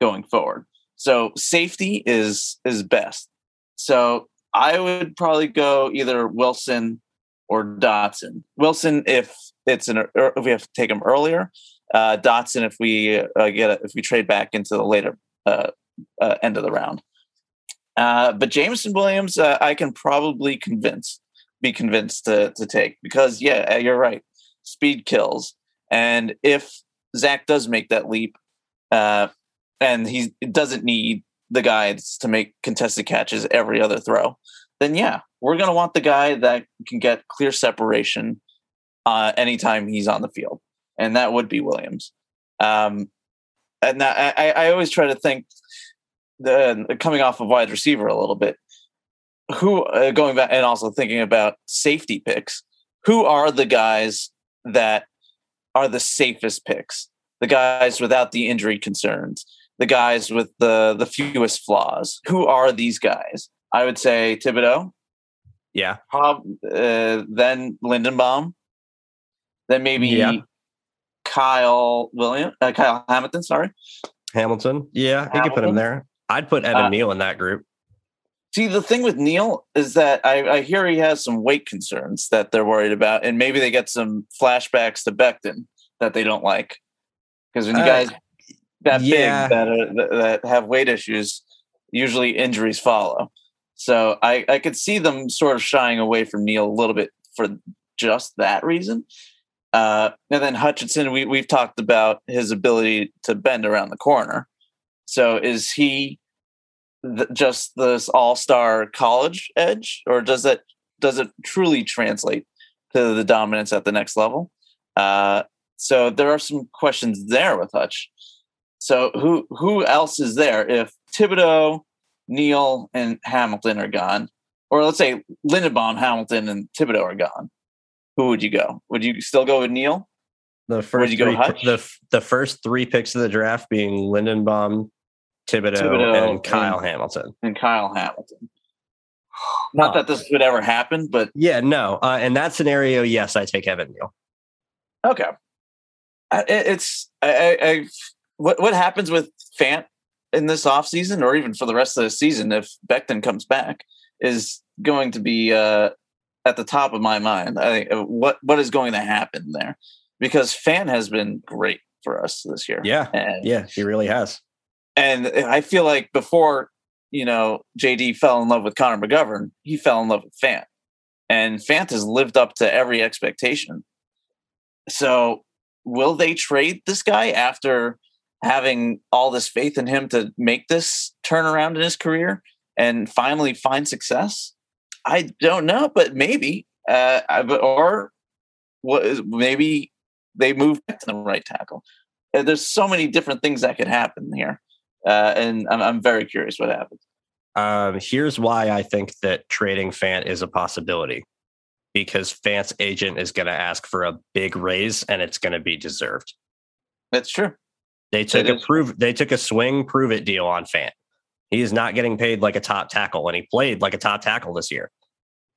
going forward. So safety is is best. So I would probably go either Wilson or Dotson. Wilson if it's an if we have to take him earlier. Uh, Dotson if we uh, get a, if we trade back into the later uh, uh end of the round. Uh, but Jameson Williams, uh, I can probably convince be convinced to to take because yeah, uh, you're right. Speed kills, and if Zach does make that leap, uh, and he doesn't need the guys to make contested catches every other throw, then yeah, we're gonna want the guy that can get clear separation uh, anytime he's on the field, and that would be Williams. Um, and I, I always try to think the coming off of wide receiver a little bit. Who uh, going back and also thinking about safety picks? Who are the guys that are the safest picks? The guys without the injury concerns, the guys with the the fewest flaws. Who are these guys? I would say Thibodeaux. Yeah. Uh, then Linderbaum. Then maybe yeah. Kyle William, uh, Kyle Hamilton. Sorry, Hamilton. Yeah, Hamilton. you could put him there. I'd put Evan uh, Neal in that group. See, the thing with Neal is that I, I, hear he has some weight concerns that they're worried about, and maybe they get some flashbacks to Becton that they don't like. Because when you uh, guys that yeah. big that, are, that have weight issues, usually injuries follow. So I, I could see them sort of shying away from Neal a little bit for just that reason. Uh, and then Hutchinson, we, we've talked about his ability to bend around the corner. So is he th- just this all-star college edge, or does that does it truly translate to the dominance at the next level? Uh, so there are some questions there with Hutch. So who who else is there if Thibodeaux, Neal, and Hamilton are gone, or let's say Linderbaum, Hamilton, and Thibodeaux are gone? Who would you go? Would you still go with Neal? The first three, the the first three picks of the draft being Linderbaum, Thibodeaux, Thibodeaux and Kyle and, Hamilton. And Kyle Hamilton. Not that this would ever happen, but yeah, no. Uh, in that scenario, yes, I take Evan Neal. Okay, it's I, I, what what happens with Fant in this offseason or even for the rest of the season if Becton comes back is going to be uh, at the top of my mind. I think uh, what what is going to happen there because Fant has been great for us this year. Yeah, and, yeah, he really has. And I feel like before you know JD fell in love with Connor McGovern, he fell in love with Fant, and Fant has lived up to every expectation. So, will they trade this guy after having all this faith in him to make this turnaround in his career and finally find success? I don't know, but maybe. Uh, or maybe they move back to the right tackle. Uh, there's so many different things that could happen here, uh, and I'm, I'm very curious what happens. Um, here's why I think that trading Fant is a possibility because Fant's agent is going to ask for a big raise and it's going to be deserved. That's true. They took a prove they took a swing prove it deal on Fant. He is not getting paid like a top tackle, and he played like a top tackle this year.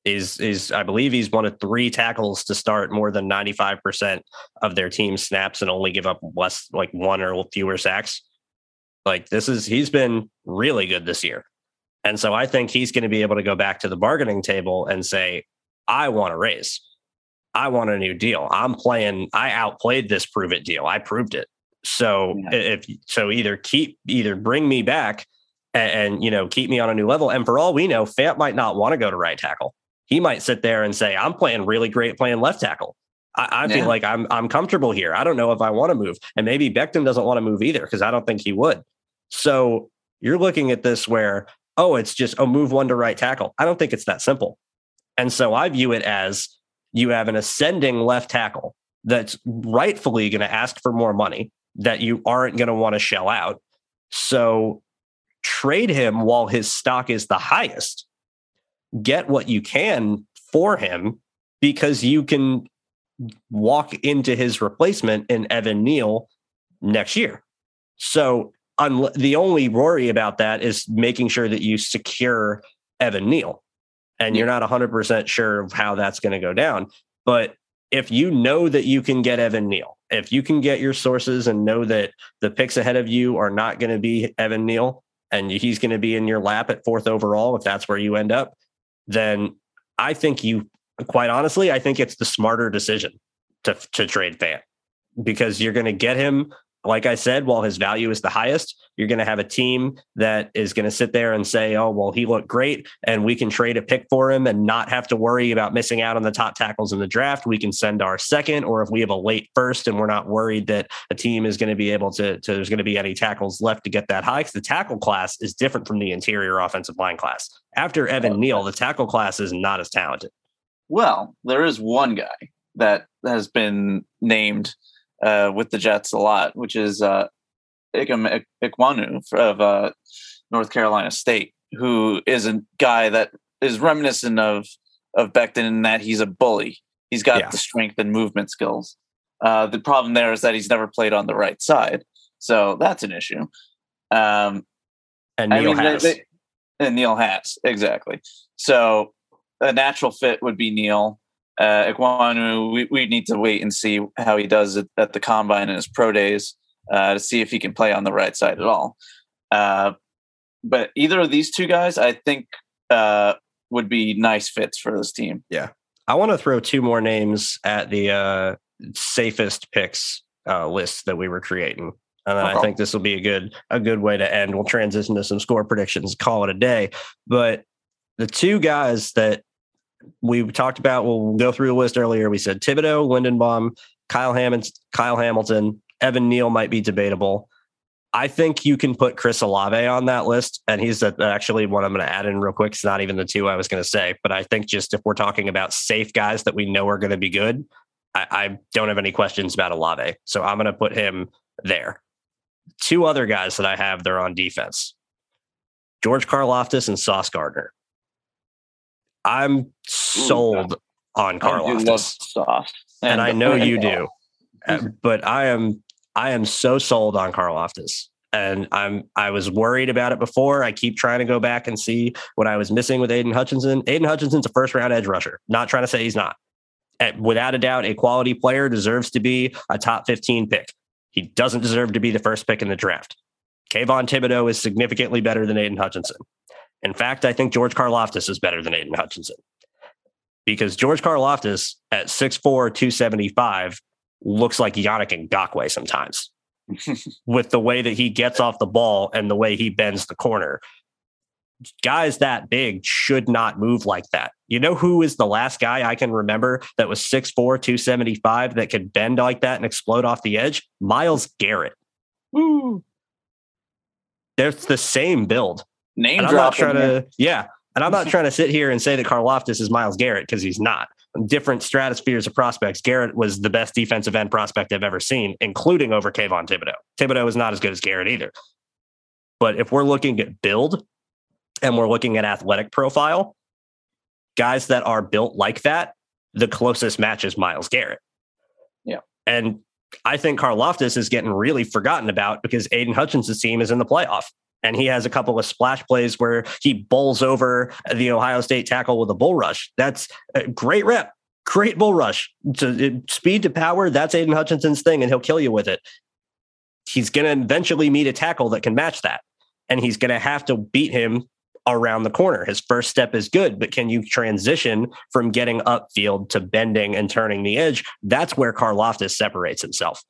Is is I believe he's one of three tackles to start more than ninety five percent of their team snaps and only give up less like one or fewer sacks. Like this is he's been really good this year, and so I think he's going to be able to go back to the bargaining table and say, "I want a raise, I want a new deal. I'm playing. I outplayed this prove it deal. I proved it. So yeah. if so, either keep either bring me back." and, and, you know keep me on a new level. And for all we know, Fant might not want to go to right tackle. He might sit there and say, "I'm playing really great playing left tackle." I, I yeah. feel like I'm I'm comfortable here. I don't know if I want to move, and maybe Becton doesn't want to move either because I don't think he would. So you're looking at this where oh, it's just oh, move one to right tackle. I don't think it's that simple. And so I view it as you have an ascending left tackle that's rightfully going to ask for more money that you aren't going to want to shell out. So trade him while his stock is the highest. Get what you can for him because you can walk into his replacement in Evan Neal next year. So un- the only worry about that is making sure that you secure Evan Neal. And you're not 100% sure of how that's going to go down. But if you know that you can get Evan Neal, if you can get your sources and know that the picks ahead of you are not going to be Evan Neal, and he's going to be in your lap at fourth overall, if that's where you end up, then I think you, quite honestly, I think it's the smarter decision to to trade Fant because you're going to get him like I said, while his value is the highest, you're going to have a team that is going to sit there and say, oh, well, he looked great and we can trade a pick for him and not have to worry about missing out on the top tackles in the draft. We can send our second, or if we have a late first and we're not worried that a team is going to be able to, to there's going to be any tackles left to get that high, because the tackle class is different from the interior offensive line class. After Evan Neal, the tackle class is not as talented. Well, there is one guy that has been named uh, with the Jets a lot, which is uh, Ikem Ekwonu of uh, North Carolina State, who is a guy that is reminiscent of of Becton in that he's a bully. He's got yeah. the strength and movement skills. Uh, the problem there is that he's never played on the right side, so that's an issue. Um, and Neal I mean, has. They, they, and Neal has exactly. So a natural fit would be Neal. Uh, Ekwonu, we, we need to wait and see how he does it at the combine and his pro days uh, to see if he can play on the right side at all. Uh, but either of these two guys, I think, uh, would be nice fits for this team. Yeah. I want to throw two more names at the uh, safest picks uh, list that we were creating. And then I think this will be a good a good way to end. We'll transition to some score predictions, call it a day. But the two guys that we talked about, we'll go through the list earlier. We said Thibodeaux, Linderbaum, Kyle Hammond, Kyle Hamilton, Evan Neal might be debatable. I think you can put Chris Olave on that list, and he's actually one I'm going to add in real quick. It's not even the two I was going to say, but I think just if we're talking about safe guys that we know are going to be good, I, I don't have any questions about Olave, so I'm going to put him there. Two other guys that I have there on defense: George Karlaftis and Sauce Gardner. I'm sold Ooh, on Karlaftis, Sauce, and, and I know you do, uh, but I am I am so sold on Karlaftis. And I'm I was worried about it before. I keep trying to go back and see what I was missing with Aidan Hutchinson. Aidan Hutchinson's a first round edge rusher. Not trying to say he's not. Without a doubt, a quality player deserves to be a top 15 pick. He doesn't deserve to be the first pick in the draft. Kayvon Thibodeaux is significantly better than Aidan Hutchinson. In fact, I think George Karlaftis is better than Aidan Hutchinson because George Karlaftis at 6'4, 275 looks like Yannick Ngakoue sometimes with the way that he gets off the ball and the way he bends the corner. Guys that big should not move like that. You know who is the last guy I can remember that was 6'4, 275 that could bend like that and explode off the edge? Myles Garrett. Woo. They're the same build. Name I'm not trying to, yeah. And I'm not trying to sit here and say that Karlaftis is Myles Garrett because he's not different stratospheres of prospects. Garrett was the best defensive end prospect I've ever seen, including over Kayvon Thibodeaux. Thibodeaux is not as good as Garrett either. But if we're looking at build and we're looking at athletic profile, guys that are built like that, the closest match is Myles Garrett. Yeah. And I think Karlaftis is getting really forgotten about because Aidan Hutchinson's team is in the playoff and he has a couple of splash plays where he bowls over the Ohio State tackle with a bull rush. That's a great rep, great bull rush. To, uh, speed to power, that's Aidan Hutchinson's thing, and he'll kill you with it. He's going to eventually meet a tackle that can match that, and he's going to have to beat him around the corner. His first step is good, but can you transition from getting upfield to bending and turning the edge? That's where Karlaftis separates himself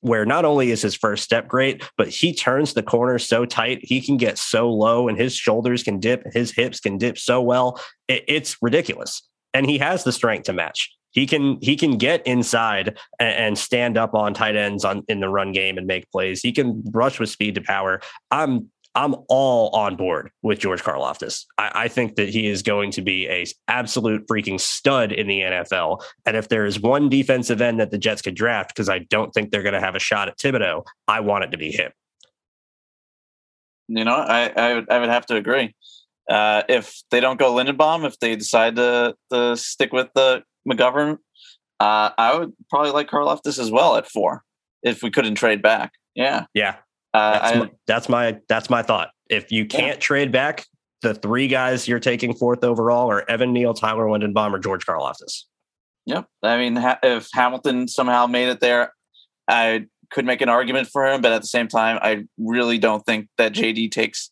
where not only is his first step great, but he turns the corner so tight, he can get so low and his shoulders can dip, his hips can dip so well. It, it's ridiculous. And he has the strength to match. He can he can get inside and, and stand up on tight ends on in the run game and make plays. He can rush with speed to power. I'm I'm all on board with George Karlaftis. I, I, think that he is going to be a absolute freaking stud in the NFL. And if there is one defensive end that the Jets could draft, because I don't think they're going to have a shot at Thibodeaux, I want it to be him. You know, I I would, I would have to agree. Uh, if they don't go Linderbaum, if they decide to to stick with the McGovern, uh, I would probably like Karlaftis as well at four if we couldn't trade back. Yeah, yeah, uh, that's, I, my, that's, my, that's my thought. If you can't yeah. trade back, the three guys you're taking fourth overall are Evan Neal, Tyler Linderbaum, or George Karlaftis. Yep. I mean, ha- if Hamilton somehow made it there, I could make an argument for him, but at the same time, I really don't think that JD takes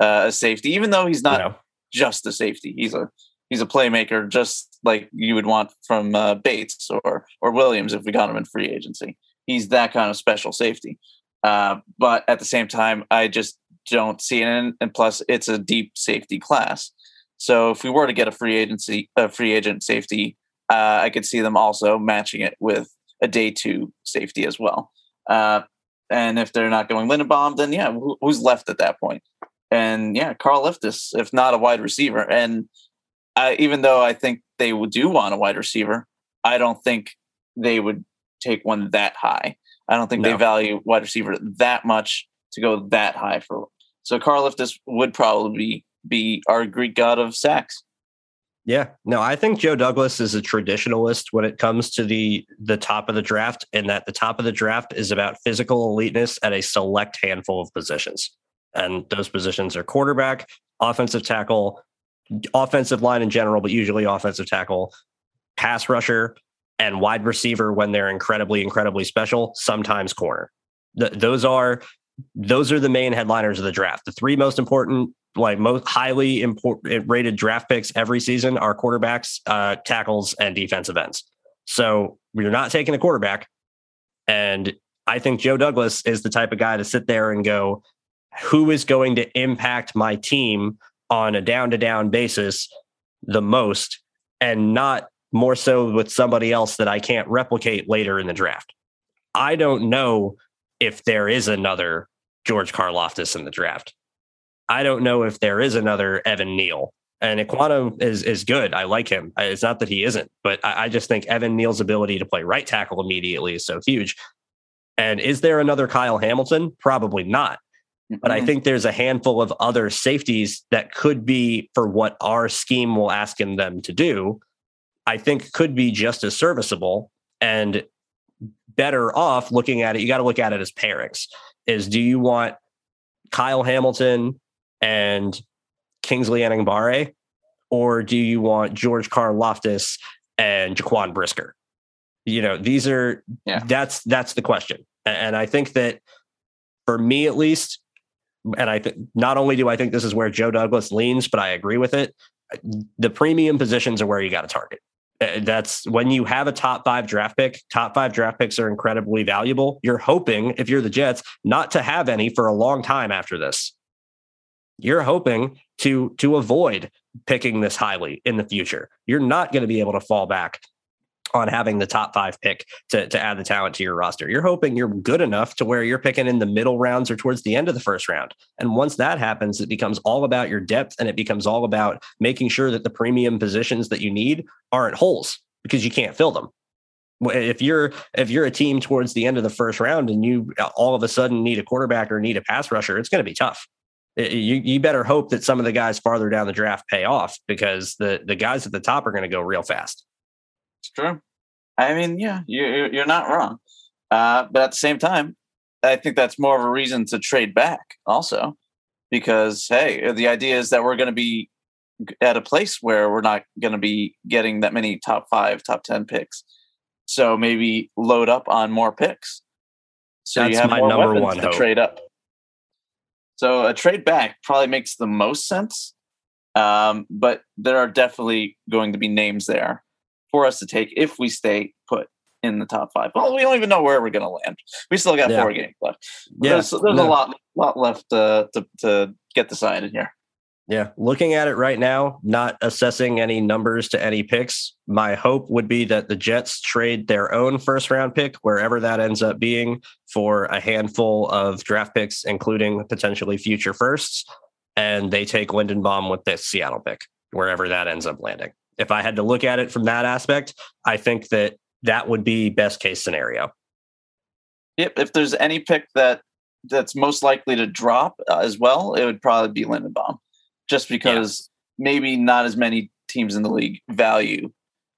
uh, a safety, even though he's not no. just a safety. He's a he's a playmaker, just like you would want from uh, Bates or or Williams if we got him in free agency. He's that kind of special safety. Uh, but at the same time, I just don't see it. And plus, it's a deep safety class. So if we were to get a free agency, a free agent safety, uh, I could see them also matching it with a day two safety as well. Uh, and if they're not going Linderbaum, then yeah, who, who's left at that point? And yeah, Karlaftis, if not a wide receiver. And I, even though I think they do want a wide receiver, I don't think they would take one that high. I don't think No. they value wide receiver that much to go that high for. So Karlaftis would probably be our Greek god of sacks. Yeah, no, I think Joe Douglas is a traditionalist when it comes to the the top of the draft, and that the top of the draft is about physical eliteness at a select handful of positions, and those positions are quarterback, offensive tackle, offensive line in general, but usually offensive tackle, pass rusher, and wide receiver when they're incredibly, incredibly special. Sometimes corner. Th- those are those are the main headliners of the draft. The three most important like most highly important rated draft picks every season are quarterbacks, uh, tackles, and defensive ends. So you're not taking a quarterback. And I think Joe Douglas is the type of guy to sit there and go, who is going to impact my team on a down to down basis the most and not more so with somebody else that I can't replicate later in the draft. I don't know if there is another George Karlaftis in the draft. I don't know if there is another Evan Neal. And Ekwonu is is good. I like him. It's not that he isn't, but I, I just think Evan Neal's ability to play right tackle immediately is so huge. And is there another Kyle Hamilton? Probably not. But I think there's a handful of other safeties that could be for what our scheme will ask them to do. I think could be just as serviceable and better off looking at it. You got to look at it as pairings. Is do you want Kyle Hamilton and Kingsley Enagbare, or do you want George Karlaftis and Jaquan Brisker? You know, these are Yeah. that's that's the question. And I think that for me at least, and I think not only do I think this is where Joe Douglas leans, but I agree with it. The premium positions are where you got to target. Uh, That's when you have a top five draft pick. Top five draft picks are incredibly valuable. You're hoping, if you're the Jets, not to have any for a long time after this. You're hoping to to avoid picking this highly in the future. You're not going to be able to fall back on having the top five pick to, to add the talent to your roster. You're hoping you're good enough to where you're picking in the middle rounds or towards the end of the first round. And once that happens, it becomes all about your depth and it becomes all about making sure that the premium positions that you need aren't holes because you can't fill them. If you're if you're a team towards the end of the first round and you uh, all of a sudden need a quarterback or need a pass rusher, it's going to be tough. You you better hope that some of the guys farther down the draft pay off because the the guys at the top are going to go real fast. It's true. I mean, yeah, you, you- you're not wrong. Uh, but at the same time, I think that's more of a reason to trade back also, because hey, the idea is that we're going to be at a place where we're not going to be getting that many top five, top ten picks. So maybe load up on more picks. So you That's have my more number one to hope. trade up. So a trade back probably makes the most sense. Um, but there are definitely going to be names there for us to take if we stay put in the top five. Well, we don't even know where we're going to land. We still got Yeah. four games left. Yeah, there's, there's a lot lot left uh, to to get decided here. Yeah, looking at it right now, not assessing any numbers to any picks, my hope would be that the Jets trade their own first round pick, wherever that ends up being, for a handful of draft picks, including potentially future firsts, and they take Linderbaum with this Seattle pick, wherever that ends up landing. If I had to look at it from that aspect, I think that that would be best case scenario. Yep. If there's any pick that that's most likely to drop uh, as well, it would probably be Linderbaum, just because maybe not as many teams in the league value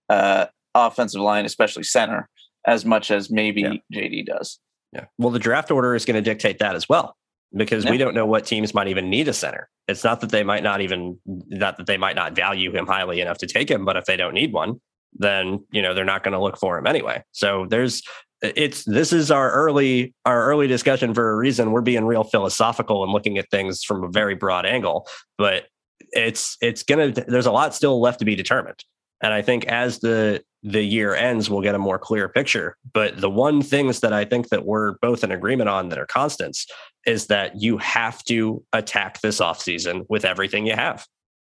uh, offensive line, especially center, as much as maybe Yeah. JD does. Yeah. Well, the draft order is going to dictate that as well, because we don't know what teams might even need a center. It's not that they might not even not that they might not value him highly enough to take him, but if they don't need one, then you know they're not going to look for him anyway. So there's it's this is our early our early discussion for a reason. We're being real philosophical and looking at things from a very broad angle, but it's it's gonna there's a lot still left to be determined. And I think as the the year ends, we'll get a more clear picture. But the one things that I think that we're both in agreement on that are constants is that you have to attack this offseason with everything you have.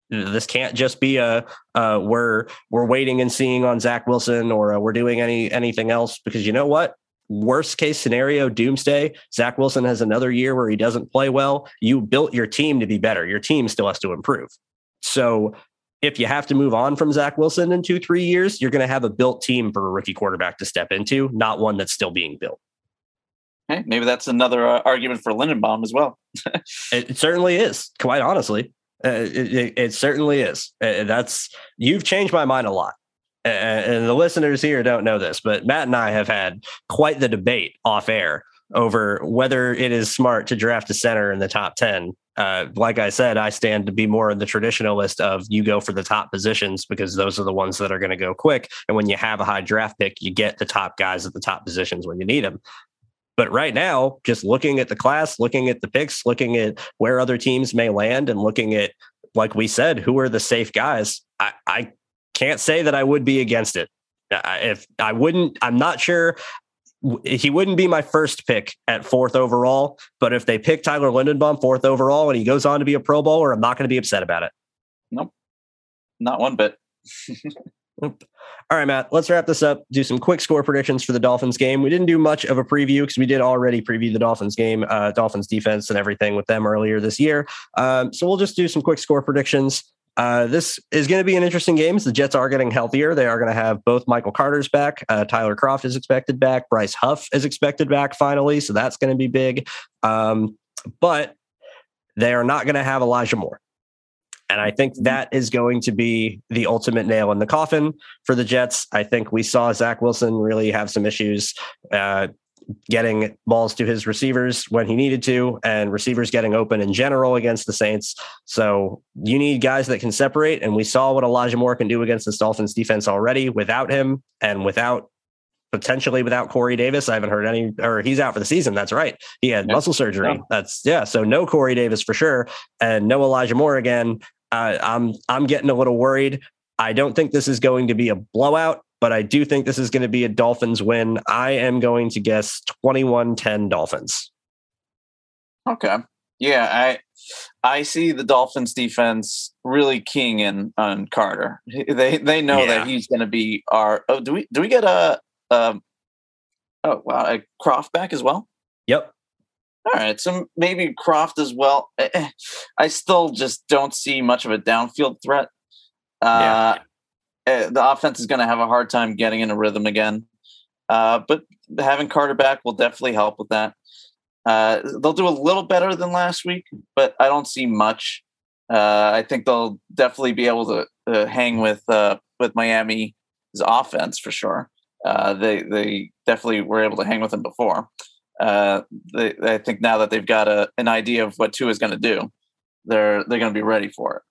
This can't just be a uh, we're we're waiting and seeing on Zach Wilson or uh, we're doing any anything else because you know what worst case scenario doomsday Zach Wilson has another year where he doesn't play well you built your team to be better your team still has to improve so if you have to move on from Zach Wilson in two, three years, you're going to have a built team for a rookie quarterback to step into, not one that's still being built. Hey, maybe that's another uh, argument for Linderbaum as well. it, certainly is, quite honestly. Uh, it, it, it, certainly is. Uh, that's you've changed my mind a lot. and the listeners here don't know this, but Matt and I have had quite the debate off air over whether it is smart to draft a center in the top 10 uh, like I said, I stand to be more in the traditionalist of you go for the top positions because those are the ones that are going to go quick. And when you have a high draft pick, you get the top guys at the top positions when you need them. But right now, just looking at the class, looking at the picks, looking at where other teams may land, and looking at, like we said, who are the safe guys, I, I can't say that I would be against it. If I wouldn't, I'm not sure he wouldn't be my first pick at fourth overall, but if they pick Tyler Linderbaum fourth overall and he goes on to be a Pro Bowler, I'm not going to be upset about it. Nope, not one bit. All right, Matt, let's wrap this up. Do some quick score predictions for the Dolphins game. We didn't do much of a preview because we did already preview the Dolphins game, uh, Dolphins defense, and everything with them earlier this year. Um, so we'll just do some quick score predictions. Uh, this is going to be an interesting game. The Jets are getting healthier. They are going to have both Michael Carter's back. Uh, Tyler Kroft is expected back. Bryce Huff is expected back finally. So that's going to be big. Um, but they are not going to have Elijah Moore. And I think that is going to be the ultimate nail in the coffin for the Jets. I think we saw Zach Wilson really have some issues uh, getting balls to his receivers when he needed to, and receivers getting open in general against the Saints. So you need guys that can separate. And we saw what Elijah Moore can do against this Dolphins defense already without him and without potentially without Corey Davis. I haven't heard any, or he's out for the season. That's right. He had muscle surgery. That's yeah. So no Corey Davis for sure, and no Elijah Moore again. I'm I'm getting a little worried. I don't think this is going to be a blowout but I do think this is going to be a Dolphins win. I am going to guess 21 10 Dolphins. Okay. Yeah, I I see the Dolphins defense really keying in on Carter. They they know yeah. that he's going to be our. Oh, do we do we get a, a oh wow a Kroft back as well? Yep. All right, so maybe Kroft as well. Eh, eh, I still just don't see much of a downfield threat. Uh, yeah. The offense is going to have a hard time getting in a rhythm again. Uh, but having Carter back will definitely help with that. Uh, they'll do a little better than last week, but I don't see much. Uh, I think they'll definitely be able to uh, hang with uh, with Miami's offense for sure. they they definitely were able to hang with them before. They, I think now that they've got a, an idea of what Tua is going to do, they're they're going to be ready for it.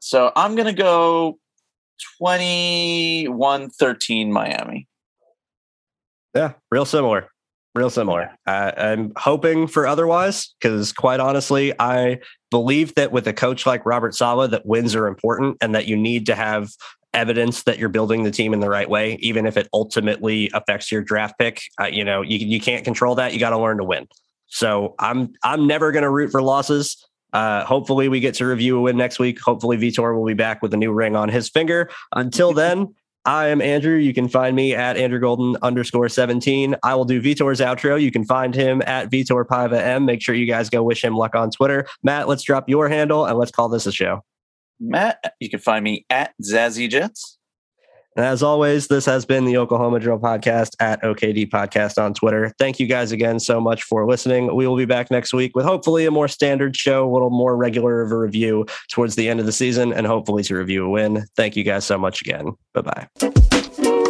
So I'm going to go 21 13 Miami. Yeah, real similar. Real similar. Uh, I'm hoping for otherwise because, quite honestly, I believe that with a coach like Robert Saleh, that wins are important and that you need to have evidence that you're building the team in the right way, even if it ultimately affects your draft pick. Uh, you know, you you can't control that. You got to learn to win. So I'm I'm never going to root for losses. Uh, hopefully, we get to review a win next week. Hopefully, Vitor will be back with a new ring on his finger. Until then, I am Andrew. You can find me at Andrew Golden underscore 17. I will do Vitor's outro. You can find him at Vitor Paiva M. Make sure you guys go wish him luck on Twitter. Matt, let's drop your handle and let's call this a show. Matt, you can find me at Zazzy Jets. And as always, this has been the Oklahoma Drill Podcast at OKD Podcast on Twitter. Thank you guys again so much for listening. We will be back next week with hopefully a more standard show, a little more regular of a review towards the end of the season, and hopefully to review a win. Thank you guys so much again. Bye bye.